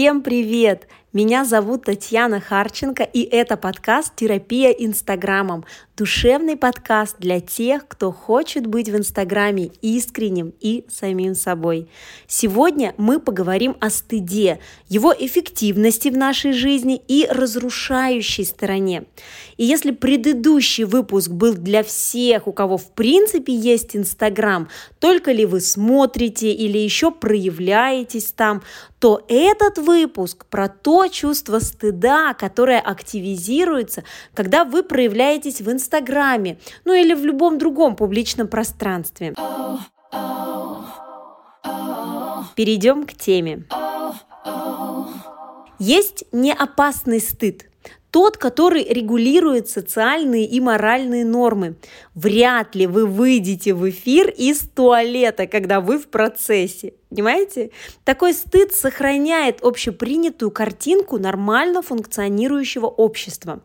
Всем привет! Меня зовут Татьяна Харченко, и это подкаст «Терапия Инстаграмом». Душевный подкаст для тех, кто хочет быть в Инстаграме искренним и самим собой. Сегодня мы поговорим о стыде, его эффективности в нашей жизни и разрушающей стороне. И если предыдущий выпуск был для всех, у кого в принципе есть Инстаграм, только ли вы смотрите или еще проявляетесь там, то этот выпуск про то чувство стыда, которое активизируется, когда вы проявляетесь в Инстаграме, ну или в любом другом публичном пространстве. Перейдем к теме. Есть неопасный стыд тот, который регулирует социальные и моральные нормы. Вряд ли вы выйдете в эфир из туалета, когда вы в процессе. Понимаете? Такой стыд сохраняет общепринятую картинку нормально функционирующего общества.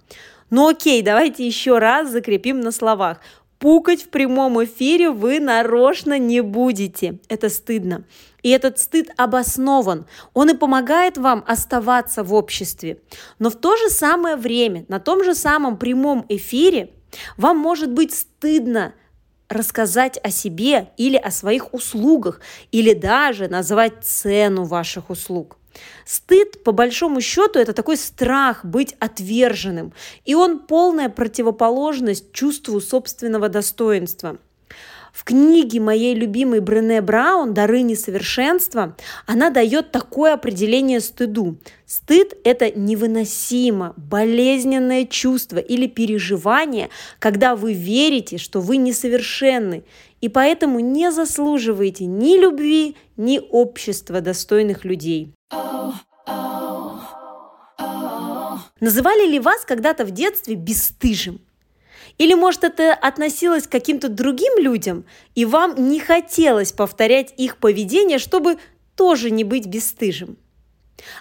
Ну окей, давайте еще раз закрепим на словах. Пукать в прямом эфире вы нарочно не будете. Это стыдно. И этот стыд обоснован. Он и помогает вам оставаться в обществе. Но в то же самое время, на том же самом прямом эфире, вам может быть стыдно рассказать о себе или о своих услугах, или даже назвать цену ваших услуг. Стыд, по большому счету, это такой страх быть отверженным, и он полная противоположность чувству собственного достоинства. В книге моей любимой Брене Браун «Дары несовершенства» она дает такое определение стыду. Стыд – это невыносимо, болезненное чувство или переживание, когда вы верите, что вы несовершенны, и поэтому не заслуживаете ни любви, ни общества достойных людей. Называли ли вас когда-то в детстве бесстыжим? Или, может, это относилось к каким-то другим людям, и вам не хотелось повторять их поведение, чтобы тоже не быть бесстыжим?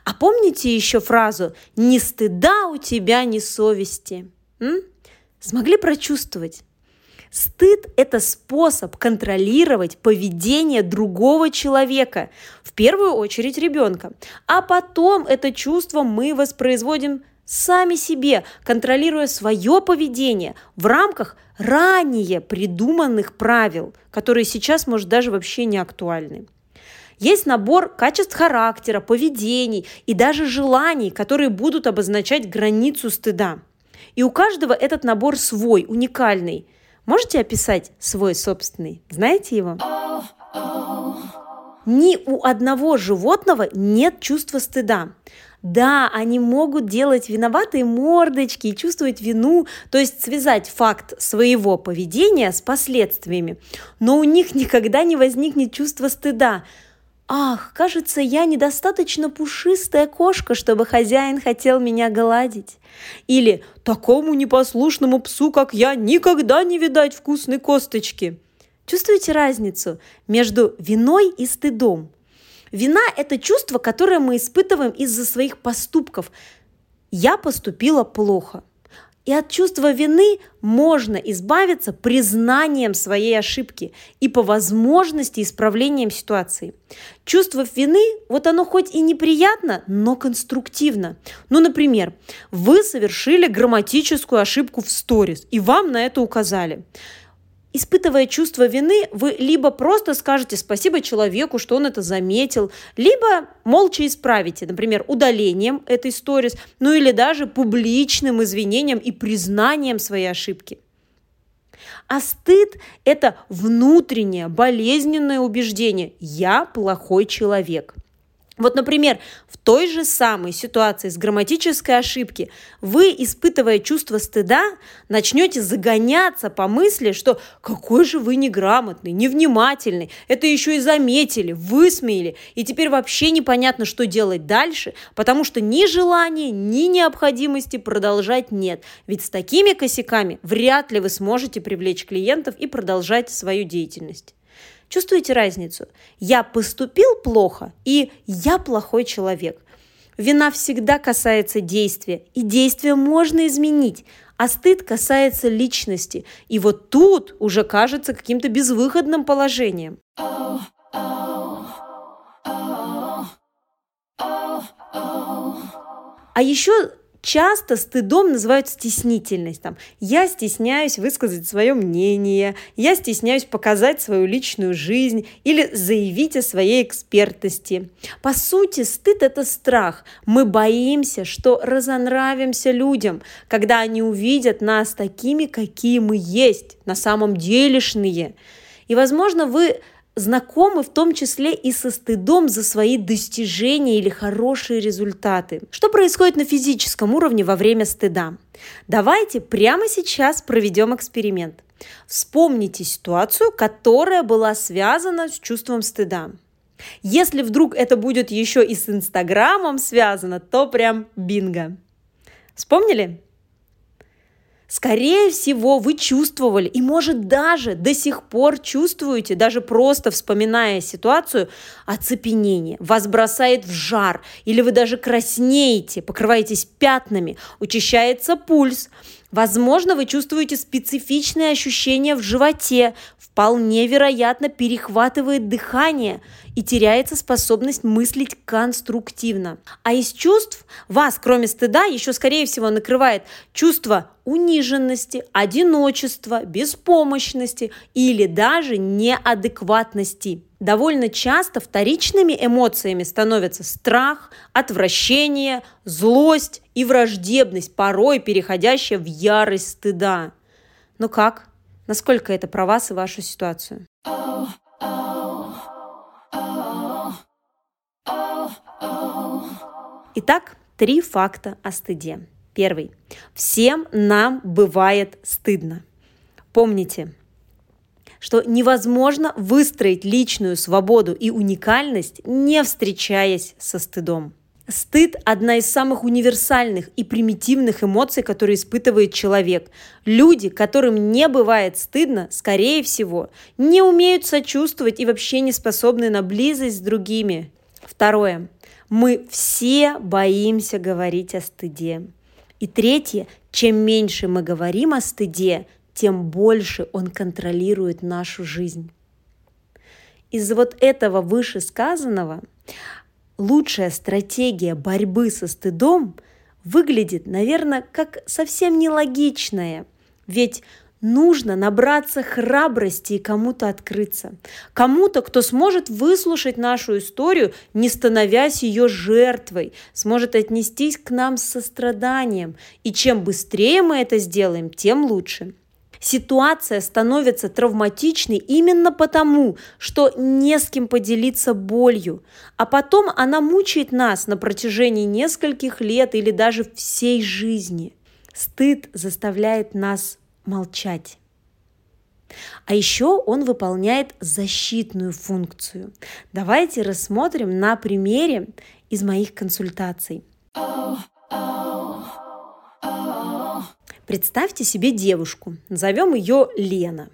А помните еще фразу «Ни стыда у тебя, ни совести»? М? Смогли прочувствовать? Стыд – это способ контролировать поведение другого человека, в первую очередь ребенка. А потом это чувство мы воспроизводим сами себе, контролируя свое поведение в рамках ранее придуманных правил, которые сейчас, может, даже вообще не актуальны. Есть набор качеств характера, поведений и даже желаний, которые будут обозначать границу стыда. И у каждого этот набор свой, уникальный. Можете описать свой собственный? Знаете его? Ни у одного животного нет чувства стыда. Да, они могут делать виноватые мордочки и чувствовать вину, то есть связать факт своего поведения с последствиями. Но у них никогда не возникнет чувства стыда. Ах, кажется, я недостаточно пушистая кошка, чтобы хозяин хотел меня гладить. Или такому непослушному псу, как я, никогда не видать вкусной косточки. Чувствуете разницу между виной и стыдом? Вина – это чувство, которое мы испытываем из-за своих поступков. Я поступила плохо. И от чувства вины можно избавиться признанием своей ошибки и по возможности исправлением ситуации. Чувство вины, вот оно хоть и неприятно, но конструктивно. Ну, например, вы совершили грамматическую ошибку в сторис, и вам на это указали. Испытывая чувство вины, вы либо просто скажете спасибо человеку, что он это заметил, либо молча исправите, например, удалением этой сторис, ну или даже публичным извинением и признанием своей ошибки. А стыд – это внутреннее болезненное убеждение «я плохой человек». Вот, например, в той же самой ситуации с грамматической ошибки вы, испытывая чувство стыда, начнете загоняться по мысли, что какой же вы неграмотный, невнимательный, это еще и заметили, высмеяли, и теперь вообще непонятно, что делать дальше, потому что ни желания, ни необходимости продолжать нет. Ведь с такими косяками вряд ли вы сможете привлечь клиентов и продолжать свою деятельность. Чувствуете разницу? Я поступил плохо и я плохой человек. Вина всегда касается действия, и действие можно изменить, а стыд касается личности. И вот тут уже кажется каким-то безвыходным положением. А еще часто стыдом называют стеснительность. Там, я стесняюсь высказать свое мнение, я стесняюсь показать свою личную жизнь или заявить о своей экспертности. По сути, стыд – это страх. Мы боимся, что разонравимся людям, когда они увидят нас такими, какие мы есть, на самом делешные. И, возможно, вы знакомы в том числе и со стыдом за свои достижения или хорошие результаты. Что происходит на физическом уровне во время стыда? Давайте прямо сейчас проведем эксперимент. Вспомните ситуацию, которая была связана с чувством стыда. Если вдруг это будет еще и с Инстаграмом связано, то прям бинго. Вспомнили? Скорее всего, вы чувствовали и, может, даже до сих пор чувствуете, даже просто вспоминая ситуацию, оцепенение, вас бросает в жар, или вы даже краснеете, покрываетесь пятнами, учащается пульс, Возможно, вы чувствуете специфичные ощущения в животе, вполне вероятно перехватывает дыхание и теряется способность мыслить конструктивно. А из чувств вас, кроме стыда, еще, скорее всего, накрывает чувство униженности, одиночества, беспомощности или даже неадекватности. Довольно часто вторичными эмоциями становятся страх, отвращение, злость и враждебность, порой переходящая в ярость стыда. Ну как? Насколько это про вас и вашу ситуацию? Итак, три факта о стыде. Первый. Всем нам бывает стыдно. Помните, что невозможно выстроить личную свободу и уникальность, не встречаясь со стыдом. Стыд – одна из самых универсальных и примитивных эмоций, которые испытывает человек. Люди, которым не бывает стыдно, скорее всего, не умеют сочувствовать и вообще не способны на близость с другими. Второе. Мы все боимся говорить о стыде. И третье. Чем меньше мы говорим о стыде, тем больше он контролирует нашу жизнь. Из-за вот этого вышесказанного лучшая стратегия борьбы со стыдом выглядит, наверное, как совсем нелогичная. Ведь нужно набраться храбрости и кому-то открыться. Кому-то, кто сможет выслушать нашу историю, не становясь ее жертвой, сможет отнестись к нам с состраданием. И чем быстрее мы это сделаем, тем лучше. Ситуация становится травматичной именно потому, что не с кем поделиться болью, а потом она мучает нас на протяжении нескольких лет или даже всей жизни. Стыд заставляет нас молчать. А еще он выполняет защитную функцию. Давайте рассмотрим на примере из моих консультаций. Oh, oh. Представьте себе девушку, назовем ее Лена,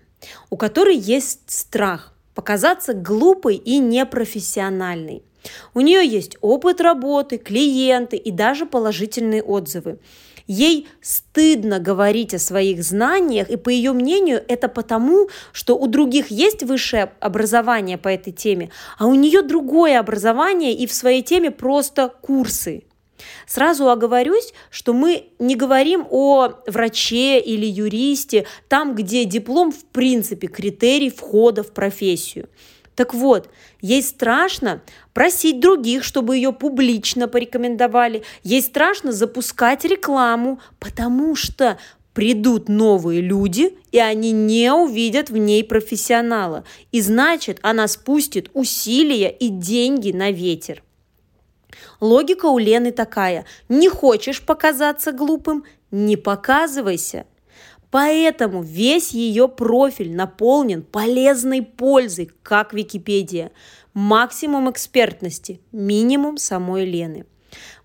у которой есть страх показаться глупой и непрофессиональной. У нее есть опыт работы, клиенты и даже положительные отзывы. Ей стыдно говорить о своих знаниях, и по ее мнению это потому, что у других есть высшее образование по этой теме, а у нее другое образование и в своей теме просто курсы. Сразу оговорюсь, что мы не говорим о враче или юристе, там, где диплом в принципе критерий входа в профессию. Так вот, ей страшно просить других, чтобы ее публично порекомендовали. Ей страшно запускать рекламу, потому что придут новые люди, и они не увидят в ней профессионала. И значит, она спустит усилия и деньги на ветер. Логика у Лены такая. Не хочешь показаться глупым? Не показывайся. Поэтому весь ее профиль наполнен полезной пользой, как Википедия. Максимум экспертности, минимум самой Лены.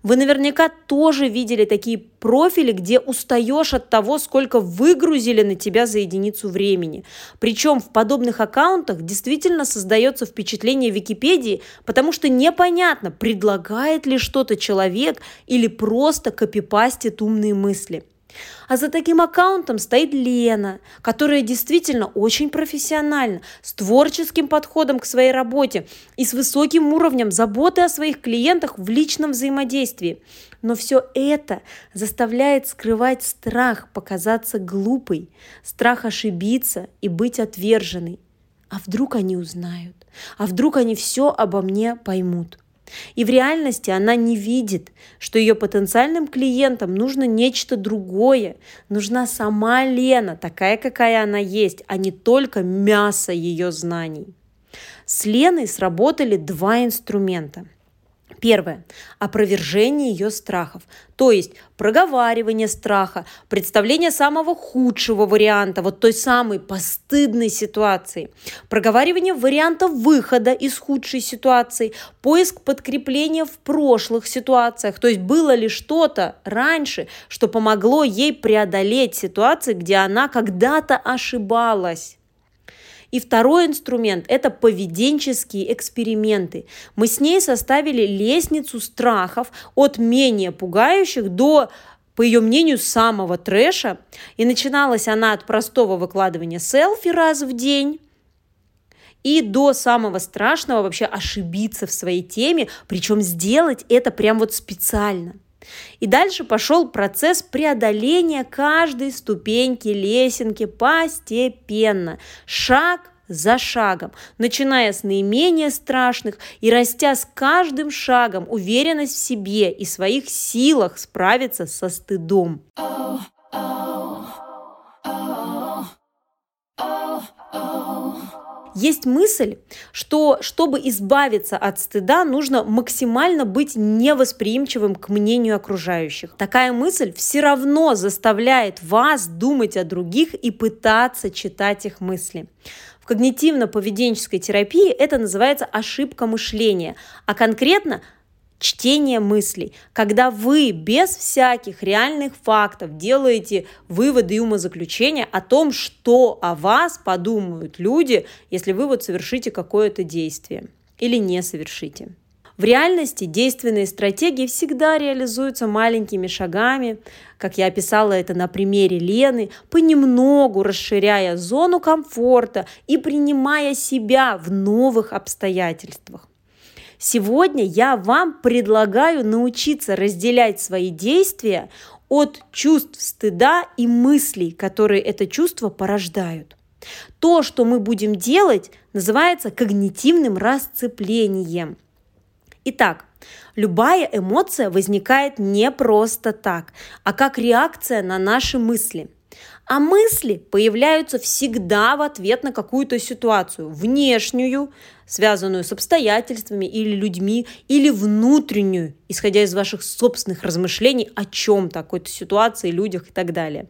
Вы наверняка тоже видели такие профили, где устаешь от того, сколько выгрузили на тебя за единицу времени. Причем в подобных аккаунтах действительно создается впечатление Википедии, потому что непонятно, предлагает ли что-то человек или просто копипастит умные мысли. А за таким аккаунтом стоит Лена, которая действительно очень профессиональна, с творческим подходом к своей работе и с высоким уровнем заботы о своих клиентах в личном взаимодействии. Но все это заставляет скрывать страх показаться глупой, страх ошибиться и быть отверженной. А вдруг они узнают? А вдруг они все обо мне поймут? И в реальности она не видит, что ее потенциальным клиентам нужно нечто другое. Нужна сама Лена, такая, какая она есть, а не только мясо ее знаний. С Леной сработали два инструмента – Первое. Опровержение ее страхов, то есть проговаривание страха, представление самого худшего варианта, вот той самой постыдной ситуации, проговаривание варианта выхода из худшей ситуации, поиск подкрепления в прошлых ситуациях, то есть было ли что-то раньше, что помогло ей преодолеть ситуации, где она когда-то ошибалась. И второй инструмент – это поведенческие эксперименты. Мы с ней составили лестницу страхов от менее пугающих до по ее мнению, самого трэша. И начиналась она от простого выкладывания селфи раз в день, и до самого страшного вообще ошибиться в своей теме, причем сделать это прям вот специально – и дальше пошел процесс преодоления каждой ступеньки лесенки постепенно, шаг за шагом, начиная с наименее страшных и растя с каждым шагом уверенность в себе и своих силах справиться со стыдом. Oh, oh, есть мысль, что чтобы избавиться от стыда, нужно максимально быть невосприимчивым к мнению окружающих. Такая мысль все равно заставляет вас думать о других и пытаться читать их мысли. В когнитивно-поведенческой терапии это называется ошибка мышления, а конкретно чтение мыслей, когда вы без всяких реальных фактов делаете выводы и умозаключения о том, что о вас подумают люди, если вы вот совершите какое-то действие или не совершите. В реальности действенные стратегии всегда реализуются маленькими шагами, как я описала это на примере Лены, понемногу расширяя зону комфорта и принимая себя в новых обстоятельствах. Сегодня я вам предлагаю научиться разделять свои действия от чувств стыда и мыслей, которые это чувство порождают. То, что мы будем делать, называется когнитивным расцеплением. Итак, любая эмоция возникает не просто так, а как реакция на наши мысли – а мысли появляются всегда в ответ на какую-то ситуацию, внешнюю, связанную с обстоятельствами или людьми, или внутреннюю, исходя из ваших собственных размышлений о чем-то, какой-то ситуации, людях и так далее.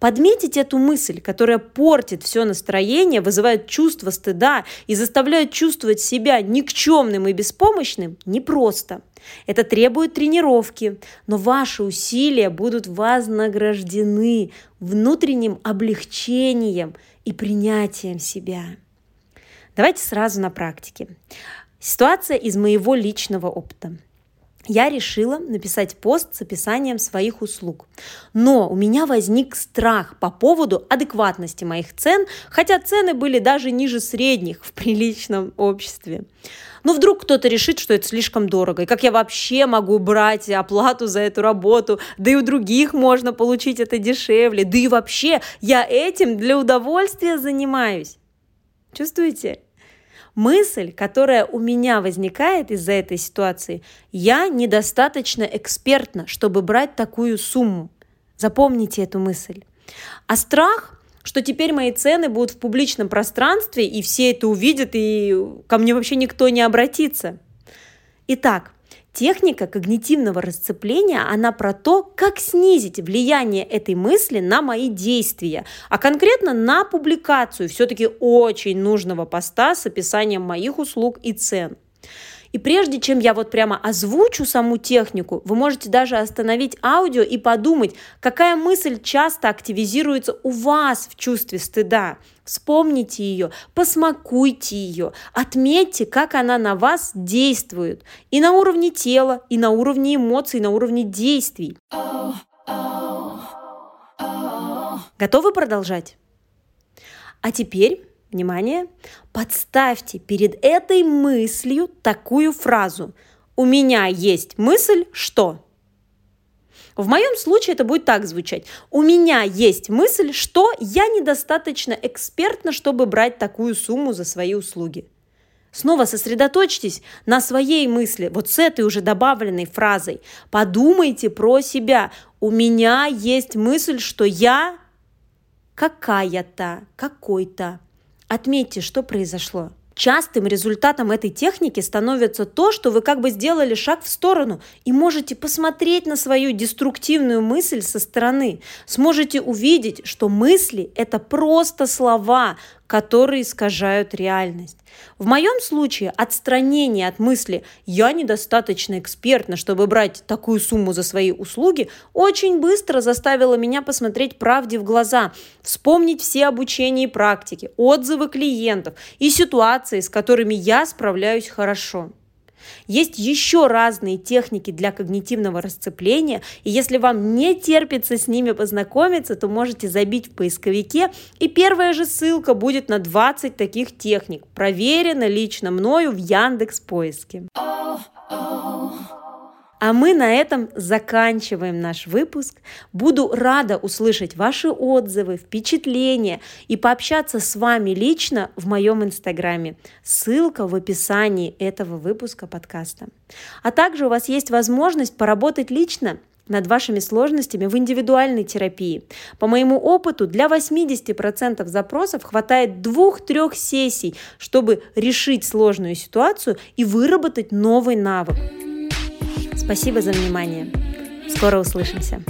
Подметить эту мысль, которая портит все настроение, вызывает чувство стыда и заставляет чувствовать себя никчемным и беспомощным, непросто. Это требует тренировки, но ваши усилия будут вознаграждены внутренним облегчением и принятием себя. Давайте сразу на практике. Ситуация из моего личного опыта я решила написать пост с описанием своих услуг. Но у меня возник страх по поводу адекватности моих цен, хотя цены были даже ниже средних в приличном обществе. Ну, вдруг кто-то решит, что это слишком дорого, и как я вообще могу брать оплату за эту работу, да и у других можно получить это дешевле, да и вообще я этим для удовольствия занимаюсь. Чувствуете? Мысль, которая у меня возникает из-за этой ситуации, я недостаточно экспертна, чтобы брать такую сумму. Запомните эту мысль. А страх, что теперь мои цены будут в публичном пространстве, и все это увидят, и ко мне вообще никто не обратится. Итак, Техника когнитивного расцепления, она про то, как снизить влияние этой мысли на мои действия, а конкретно на публикацию все-таки очень нужного поста с описанием моих услуг и цен. И прежде чем я вот прямо озвучу саму технику, вы можете даже остановить аудио и подумать, какая мысль часто активизируется у вас в чувстве стыда. Вспомните ее, посмакуйте ее, отметьте, как она на вас действует. И на уровне тела, и на уровне эмоций, и на уровне действий. Готовы продолжать? А теперь, внимание, подставьте перед этой мыслью такую фразу. У меня есть мысль, что... В моем случае это будет так звучать. У меня есть мысль, что я недостаточно экспертна, чтобы брать такую сумму за свои услуги. Снова сосредоточьтесь на своей мысли, вот с этой уже добавленной фразой. Подумайте про себя. У меня есть мысль, что я какая-то, какой-то. Отметьте, что произошло. Частым результатом этой техники становится то, что вы как бы сделали шаг в сторону и можете посмотреть на свою деструктивную мысль со стороны. Сможете увидеть, что мысли – это просто слова, которые искажают реальность. В моем случае отстранение от мысли «я недостаточно экспертна, чтобы брать такую сумму за свои услуги» очень быстро заставило меня посмотреть правде в глаза, вспомнить все обучения и практики, отзывы клиентов и ситуации, с которыми я справляюсь хорошо. Есть еще разные техники для когнитивного расцепления, и если вам не терпится с ними познакомиться, то можете забить в поисковике, и первая же ссылка будет на 20 таких техник, проверено лично мною в Яндекс Поиске. Oh, oh. А мы на этом заканчиваем наш выпуск. Буду рада услышать ваши отзывы, впечатления и пообщаться с вами лично в моем инстаграме. Ссылка в описании этого выпуска подкаста. А также у вас есть возможность поработать лично над вашими сложностями в индивидуальной терапии. По моему опыту, для 80% запросов хватает 2-3 сессий, чтобы решить сложную ситуацию и выработать новый навык. Спасибо за внимание. Скоро услышимся.